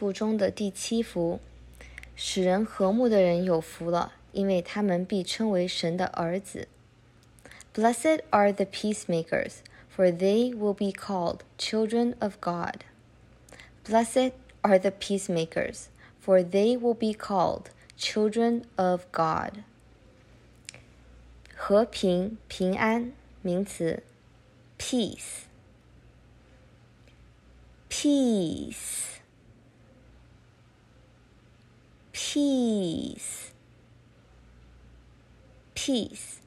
幅中的第七福。使人和睦的人有福了，因为他们必称为神的儿子。Blessed are the peacemakers, for they will be called children of God. Blessed are the peacemakers, for they will be called children of God. 和平、平安，名词，peace。peace。peace peace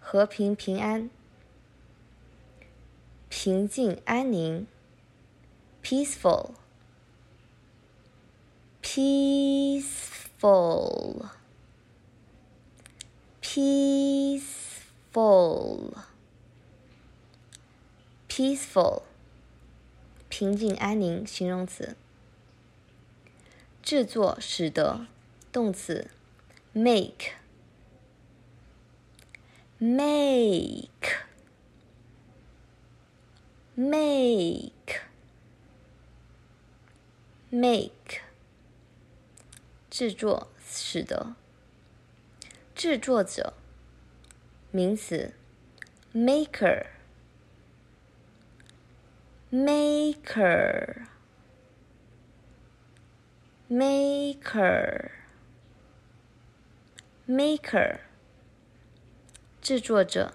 和平平安平静安宁 peaceful peaceful peaceful peaceful 平静安宁，形容词。 制作使得，动词。make，make，make，make，制作使得。制作者，名词。maker。maker maker maker 制作者，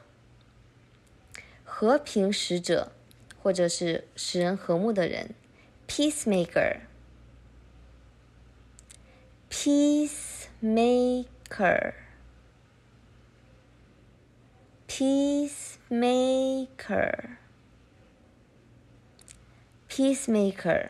和平使者，或者是使人和睦的人，peacemaker peacemaker peacemaker Peacemaker，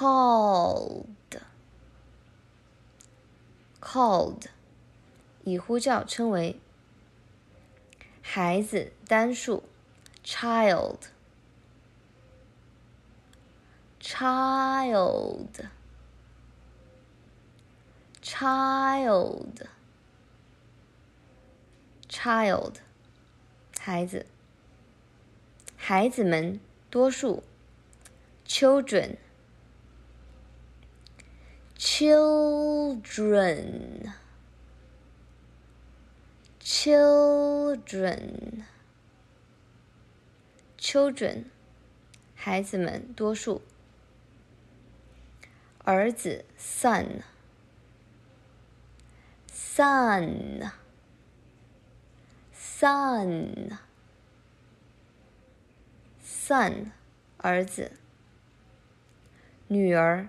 called called 以呼叫称为孩子单数 child child child child 孩子孩子们，多数 ，children，children，children，孩子们，多数儿子，son，son，son。son，儿子。女儿